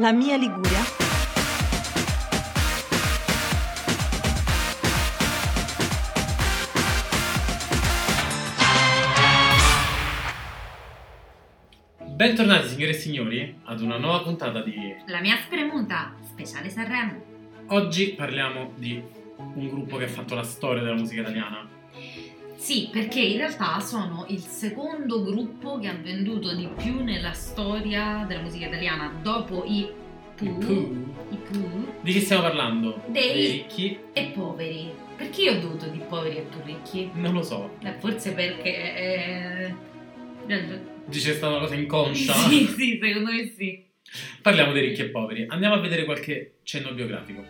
La mia Liguria. Bentornati signore e signori ad una nuova puntata di La mia spremuta, speciale Sanremo. Oggi parliamo di un gruppo che ha fatto la storia della musica italiana. Sì, perché in realtà sono il secondo gruppo che ha venduto di più nella storia della musica italiana, dopo i Pooh, i Pooh Di chi stiamo parlando? Dei- ricchi? e poveri. Perché io ho dovuto di poveri e più ricchi? Non lo so. Eh, forse perché... eh, Dice stata una cosa inconscia. Sì, sì, secondo me sì. Parliamo dei ricchi e poveri. Andiamo a vedere qualche cenno biografico.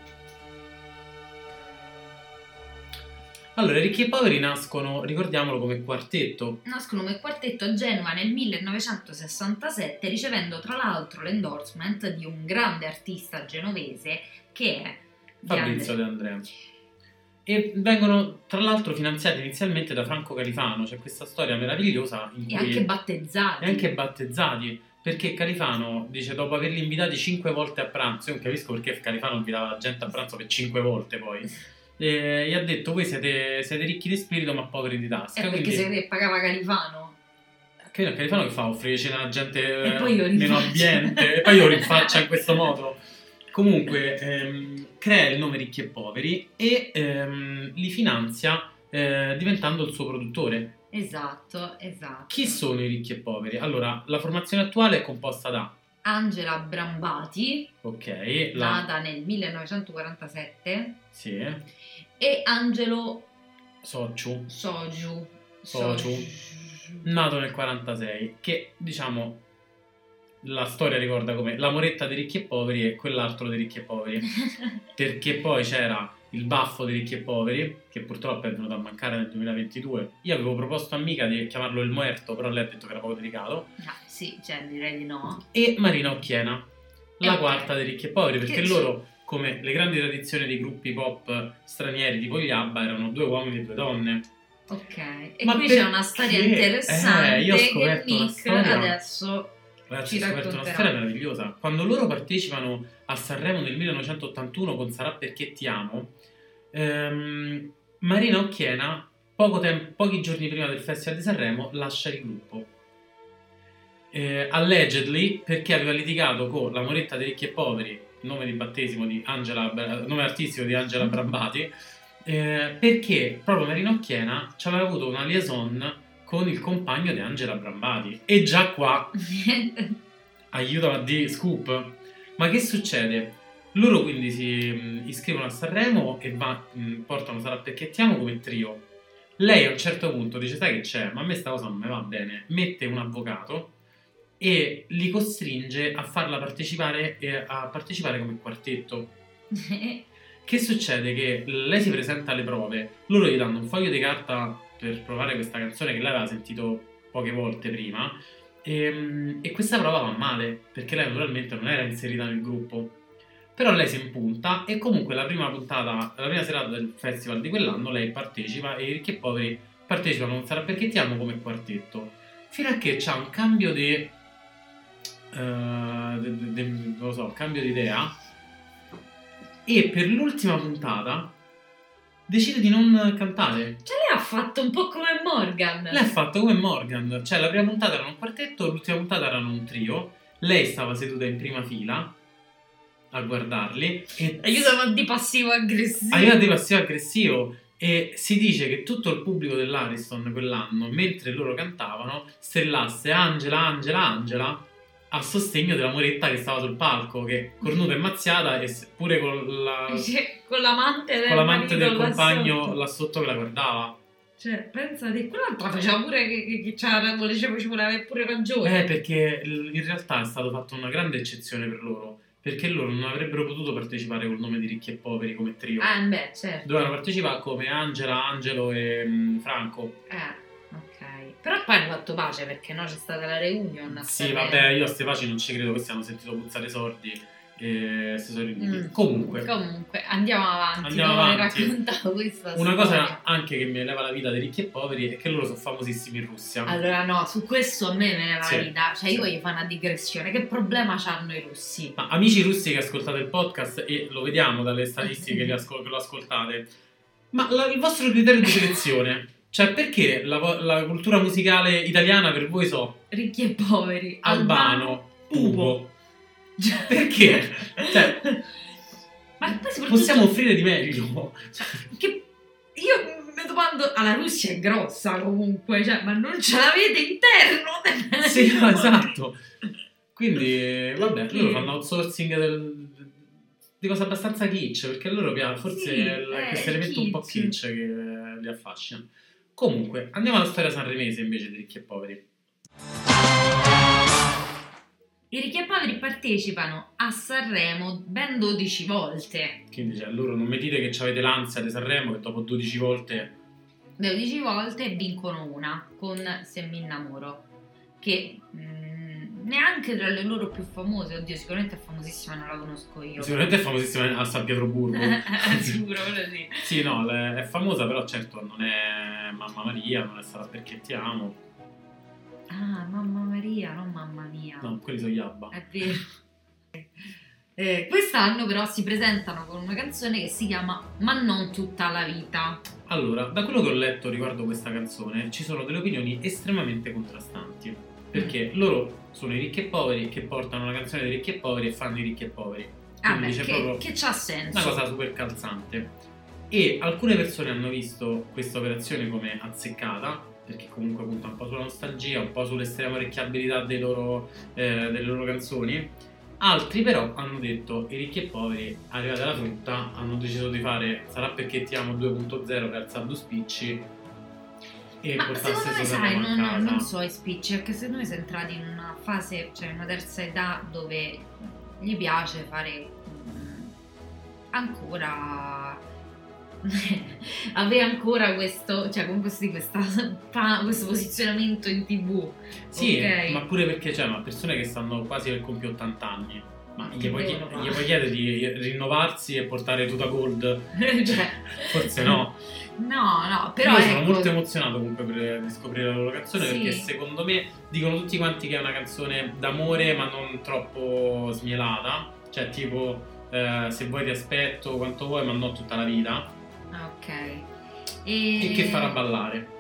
Allora, i ricchi e poveri nascono, ricordiamolo, come quartetto. Nascono come quartetto a Genova nel 1967, ricevendo tra l'altro l'endorsement di un grande artista genovese che è Fabrizio De Andrea. E vengono tra l'altro finanziati inizialmente da Franco Califano, c'è questa storia meravigliosa in cui e anche battezzati. e anche battezzati, perché Califano dice dopo averli invitati cinque volte a pranzo, io non capisco perché Califano invitava la gente a pranzo per cinque volte poi, e gli ha detto voi siete, siete ricchi di spirito ma poveri di tasca, Eh, perché quindi se ne pagava Califano. che Califano che fa? Offrire cena alla gente eh, meno ambiente e poi lo rinfaccia in questo modo. Comunque ehm, crea il nome Ricchi e Poveri e ehm, li finanzia eh, diventando il suo produttore. Esatto, esatto. Chi sono i Ricchi e Poveri? Allora, la formazione attuale è composta da, Angela Brambati, ok, la... nata nel 1947, Sì, e Angelo Sociu, Soju. Soju. nato nel 46, che diciamo la storia ricorda come la moretta dei ricchi e poveri e quell'altro dei ricchi e poveri, perché poi c'era il baffo dei ricchi e poveri, che purtroppo è venuto a mancare nel 2022. Io avevo proposto a Mica di chiamarlo il muerto, però lei ha detto che era poco delicato, Ah, sì, cioè direi di no. e Marina Occhiena, la Eh, quarta dei ricchi e poveri, perché Che- loro, come le grandi tradizioni dei gruppi pop stranieri tipo gli ABBA, erano due uomini e due donne. Ok, e Ma qui c'è una storia Eh, interessante io ho che Nick adesso Ragazzi, Ci ho scoperto una storia meravigliosa. Quando loro partecipano a Sanremo nel 1981 con Sarà perché ti amo, ehm, Marina Occhiena, poco tem- pochi giorni prima del Festival di Sanremo, lascia il gruppo. Eh, allegedly perché aveva litigato con la Moretta dei ricchi e poveri, nome di battesimo di Angela, nome artistico di Angela Brambati, eh, perché proprio Marina Occhiena ci aveva avuto una liaison con il compagno di Angela Brambati. E già qua aiutano a di scoop. Ma che succede? Loro quindi si mh, iscrivono a Sanremo e va- mh, portano Sarà perché ti amo come trio. Lei a un certo punto dice: Sai che c'è? Ma a me sta cosa non mi va bene. Mette un avvocato e li costringe a farla partecipare, e a partecipare come quartetto. Che succede? Che lei si presenta alle prove, loro gli danno un foglio di carta per provare questa canzone che lei aveva sentito poche volte prima e, e questa prova va male perché lei naturalmente non era inserita nel gruppo. Però lei si impunta e comunque la prima puntata, la prima serata del festival di quell'anno lei partecipa e i ricchi e poveri partecipano non sarà perché ti amo come quartetto. Fino a che c'ha un cambio di... eh, de- de- de- non lo so, cambio di idea e per l'ultima puntata decide di non cantare. Cioè lei ha fatto un po' come Morgan. Lei ha fatto come Morgan, cioè la prima puntata era un quartetto, l'ultima puntata erano un trio. Lei stava seduta in prima fila a guardarli e Aiutano di passivo aggressivo. Aiuta di passivo aggressivo e si dice che tutto il pubblico dell'Ariston quell'anno, mentre loro cantavano, strillasse Angela, Angela, Angela a sostegno della moretta che stava sul palco, che cornuta e mazziata e pure con, la, Cioè, con l'amante del, con l'amante del marito là compagno sotto. là sotto che la guardava. Cioè, pensate, quell'altra faceva pure che, che, che c'era, voleva, ci voleva avere pure ragione. Eh, perché in realtà è stata fatta una grande eccezione per loro, perché loro non avrebbero potuto partecipare col nome di ricchi e poveri come trio. Ah, beh, certo. Dovevano partecipare come Angela, Angelo e mm, Franco. Eh. Però poi hanno fatto pace perché no c'è stata la reunion. a Sì, vabbè, io a ste paci non ci credo, questi hanno sentito puzzare sordi e si sono riuniti. Mm. Comunque, Comunque, andiamo avanti. Andiamo aver avanti. raccontato questa una storia. cosa anche che mi eleva la vita dei ricchi e poveri è che loro sono famosissimi in Russia. Allora, no, su questo a me me ne va Sì, la vita. Cioè, sì. io voglio fare una digressione. Che problema hanno i russi? Ma amici russi che ascoltate il podcast e lo vediamo dalle statistiche che, ascol- che lo ascoltate, ma la- il vostro criterio di selezione, cioè perché la, la cultura musicale italiana per voi so Ricchi e poveri. albano, Pupo. pupo, perché? Cioè, Ma poi soprattutto possiamo offrire di meglio. che io mi domando, ah, la Russia è grossa comunque, cioè, ma non ce l'avete interno? sì, no, esatto. Quindi, vabbè, Perché? loro fanno outsourcing del- di cose abbastanza kitsch, perché loro piace, forse Sì, eh, questo elemento un po' kitsch che li affascina. Comunque, andiamo alla storia sanremese invece di ricchi e poveri. I ricchi e poveri partecipano a Sanremo ben 12 volte. Quindi, cioè, loro non mi dite che avete l'ansia di Sanremo, che dopo 12 volte 12 volte vincono una con Se mi innamoro, che mm, neanche tra le loro più famose, oddio, sicuramente è famosissima, non la conosco io. sicuramente è famosissima a San Pietroburgo. Sicuro, quello sì. sì, no, è famosa, però certo non è Mamma Maria, non è Sarà perché ti amo. Ah, mamma Maria, non mamma mia. No, quelli sono gli Abba. È vero. Eh, quest'anno però si presentano con una canzone che si chiama Ma non tutta la vita. Allora, da quello che ho letto riguardo questa canzone, ci sono delle opinioni estremamente contrastanti. Perché loro sono i ricchi e poveri che portano una canzone dei ricchi e poveri e fanno i ricchi e poveri. Ah, beh, che, proprio che c'ha senso. Una cosa super calzante. E alcune persone hanno visto questa operazione come azzeccata, perché comunque punta un po' sulla nostalgia, un po' sull'estrema orecchiabilità eh, delle loro canzoni. Altri però hanno detto i ricchi e poveri, arrivati alla frutta, hanno deciso di fare Sarà perché ti amo 2.0 per due spicci e Ma secondo me, sai, non, casa. non so i spicci, perché secondo me si è entrati in una fase, cioè una terza età dove gli piace fare mm, ancora avere ancora questo, cioè posso dire, questa, questo posizionamento in tv. Sì, ok? ma pure perché c'è ma persone che stanno quasi per compiere 80 anni. Ma gli puoi, chied- gli puoi chiedere di rinnovarsi e portare tuta gold? cioè, Forse no. No, no, però Io sono ecco, molto emozionato comunque per, di scoprire la loro canzone Sì. perché secondo me dicono tutti quanti che è una canzone d'amore ma non troppo smielata. Cioè tipo eh, se vuoi ti aspetto quanto vuoi ma non tutta la vita. Ok. E... E che farà ballare.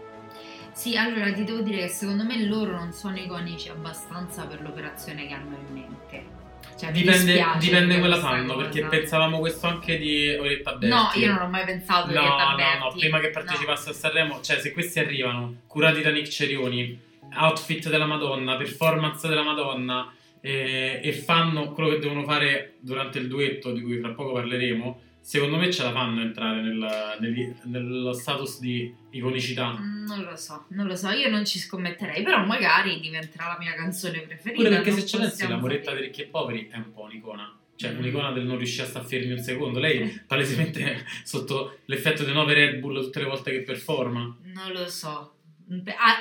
Sì, allora ti devo dire che secondo me loro non sono iconici abbastanza per l'operazione che hanno in mente. Cioè, Dipende, dispiace dipende quella fanno perché pensavamo questo anche di Oretta Berti. No, io non ho mai pensato No, che no, Taberti- no, prima che partecipasse a Sanremo, cioè se questi arrivano curati da Nick Cerioni, outfit della Madonna, performance della Madonna eh, e fanno quello che devono fare durante il duetto di cui fra poco parleremo, secondo me ce la fanno entrare nel- nel- nello status di iconicità. Mm, Non lo so, non lo so, io non ci scommetterei, però magari diventerà la mia canzone preferita. Pure perché se ci pensi la moretta dei ricchi e poveri è un po' un'icona. Cioè, Mm. un'icona del non riuscire a stare fermi un secondo. Lei palesemente sotto l'effetto di 9 Red Bull tutte le volte che performa. Non lo so.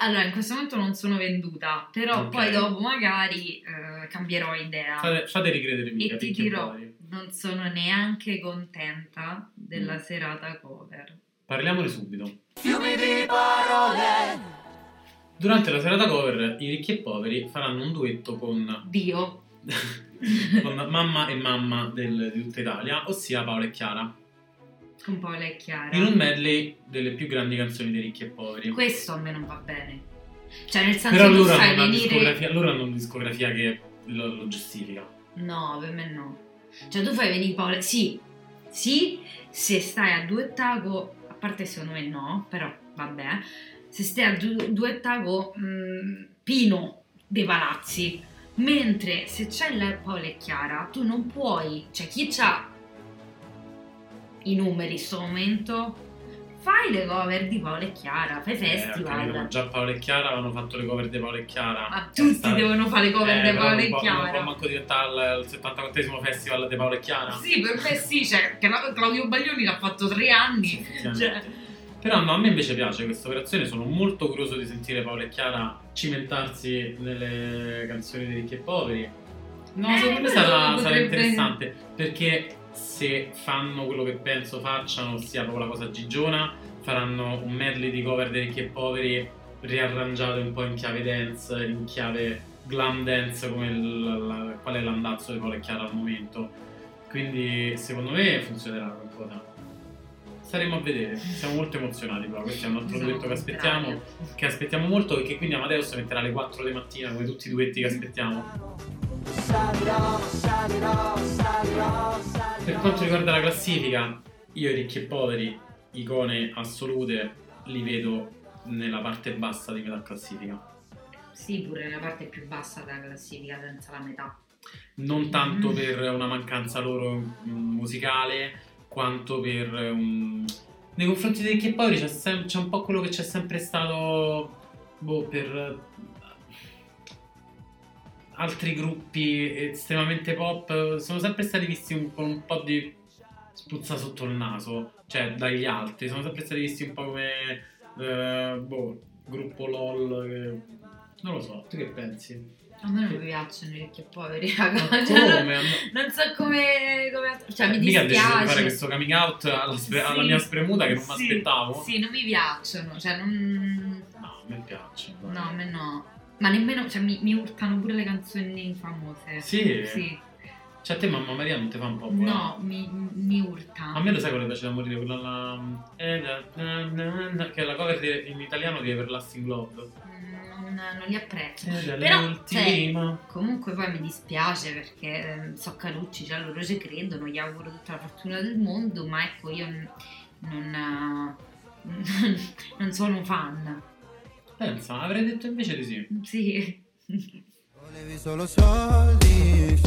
Allora, in questo momento non sono venduta, però Ok. poi dopo magari eh, cambierò idea. Fate, fate ricredere mica E ti dirò, poveri. Non sono neanche contenta della Mm. serata cover. Parliamone subito. Fiumi di parole. Durante la serata cover, i ricchi e poveri faranno un duetto con, Dio. con mamma e mamma del- di tutta Italia, ossia Paola e Chiara, Con Paola e Chiara. in un medley delle più grandi canzoni dei ricchi e poveri. Questo a me non va bene. Cioè, nel senso Però tu loro fai hanno, venire... discografia, loro hanno una discografia che lo, lo giustifica. No, per me no. Cioè, tu fai venire Paola... Sì, sì, se stai a duettago... A parte secondo me no, però vabbè. Se stai a du- duettago mh, Pino dei Palazzi. Mentre se c'è la Paola e Chiara, tu non puoi... Cioè, chi c'ha i numeri in sto momento... Fai le cover di Paola e Chiara, fai Eh, festival. capito, ma già Paola e Chiara avevano fatto le cover di Paola e Chiara. Ma tutti stato- devono fare le cover Eh, di Paola e può- Non può Chiara. manco diventare il 74 festival di Paola e Chiara. Sì, per me sì, cioè, Cla- Claudio Baglioni l'ha fatto tre anni. Sì. Cioè, Però no, a me invece piace questa operazione, sono molto curioso di sentire Paola e Chiara cimentarsi nelle canzoni dei ricchi e poveri. No, Eh, secondo me sarà, sarà interessante perché se fanno quello che penso facciano, ossia proprio la cosa gigiona, faranno un medley di cover dei ricchi e poveri riarrangiate un po' in chiave dance, in chiave glam dance, come il, la- qual è l'andazzo di Paolo e Chiara al momento. Quindi secondo me funzionerà qualcosa. Staremo a vedere, siamo molto emozionati però, questo è un altro duetto che aspettiamo, che aspettiamo molto perché quindi Amadeus metterà alle 4 di mattina come tutti i duetti che aspettiamo. Salirò, salirò, salirò, salirò. Per quanto riguarda la classifica, io i ricchi e poveri, icone assolute, li vedo nella parte bassa di metà classifica. Sì, pure nella parte più bassa della classifica, senza la metà. Non tanto Mm. per una mancanza loro mm, musicale, quanto per un... Nei confronti dei ricchi e poveri c'è, sem- c'è un po' quello che c'è sempre stato boh, per altri gruppi estremamente pop. Sono sempre stati visti un- con un po' di spuzza sotto il naso, cioè dagli altri. Sono sempre stati visti un po' come eh, boh, gruppo LOL. che- Non lo so, tu che pensi? A me non mi piacciono i ricchi e poveri, raga. Ma Cioè, non- come? non so come, come- cioè mi Mica deciso di fare dispiace. questo coming out alla, spre- alla Sì. mia spremuta che non mi aspettavo. Sì, non mi piacciono, cioè non... No, a me piace. No, a me no. Ma nemmeno, cioè mi, mi urtano pure le canzoni famose. Sì? Sì. Cioè a te Mamma Maria non ti fa un po' No, mi, mi urta. A me lo sai quello che piace da morire, quella là... eh, na, na, na, che è la cover di- in italiano di Everlasting Love. Mm, Non, non li apprezzo. È Però, l'ultima. Comunque poi mi dispiace perché eh, so Carucci, cioè loro ci credono, gli auguro tutta la fortuna del mondo, ma ecco io non, eh, non sono fan. Pensa, avrei detto invece di sì. Sì. Volevi solo soldi.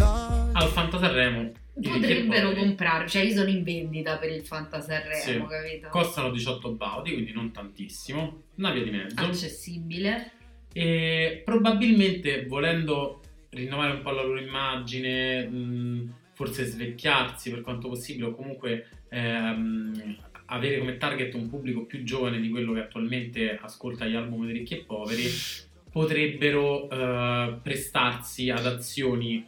Al Fanta Sanremo. i ricchi e Potrebbero comprare, cioè io sono in vendita per il Fantasanremo, Sì. capito? Costano 18 baudi, quindi non tantissimo. Una via di mezzo. Accessibile. E probabilmente volendo rinnovare un po' la loro immagine, mh, forse svecchiarsi per quanto possibile, o comunque ehm, avere come target un pubblico più giovane di quello che attualmente ascolta gli album dei ricchi e poveri, potrebbero eh, prestarsi ad azioni.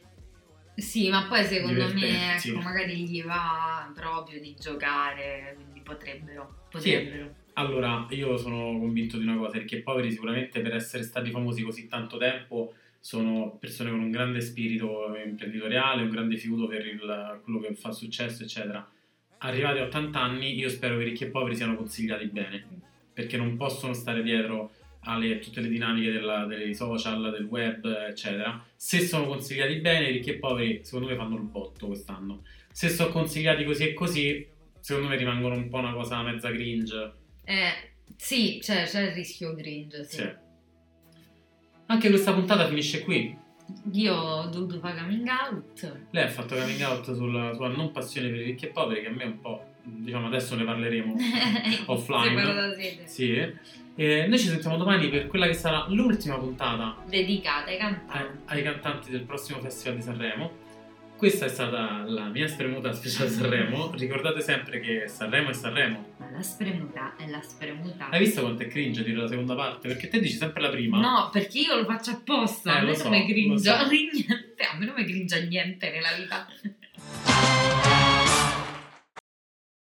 Sì, ma poi secondo me Divertenti. ecco, magari gli va proprio di giocare, quindi potrebbero. Sì. potrebbero. Allora, io sono convinto di una cosa, ricchi e poveri sicuramente per essere stati famosi così tanto tempo sono persone con un grande spirito imprenditoriale, un grande fiuto per il- quello che fa successo, eccetera. Arrivati a 80 anni, io spero che i ricchi e poveri siano consigliati bene, perché non possono stare dietro alle tutte le dinamiche della- dei social, del web, eccetera. Se sono consigliati bene, ricchi e poveri secondo me fanno il botto quest'anno. Se sono consigliati così e così, secondo me rimangono un po' una cosa mezza cringe. Eh, sì, c'è, c'è il rischio cringe, sì. Sì. Anche questa puntata finisce qui. Io ho dovuto fare coming out. Lei ha fatto coming out sulla sua non passione per i ricchi e poveri, che a me è un po', diciamo, adesso ne parleremo. Offline. Sede. Sì. E noi ci sentiamo domani per quella che sarà l'ultima puntata Dedicata ai ai, cantanti. ai cantanti del prossimo Festival di Sanremo. Questa è stata la mia spremuta speciale Sanremo. Ricordate sempre che Sanremo è Sanremo. Ma la spremuta è la spremuta. Hai visto quanto è cringe dire la seconda parte? Perché te dici sempre la prima. No, perché io lo faccio apposta. Eh, a me non so, mi cringia so. niente. A me non mi cringia niente nella vita.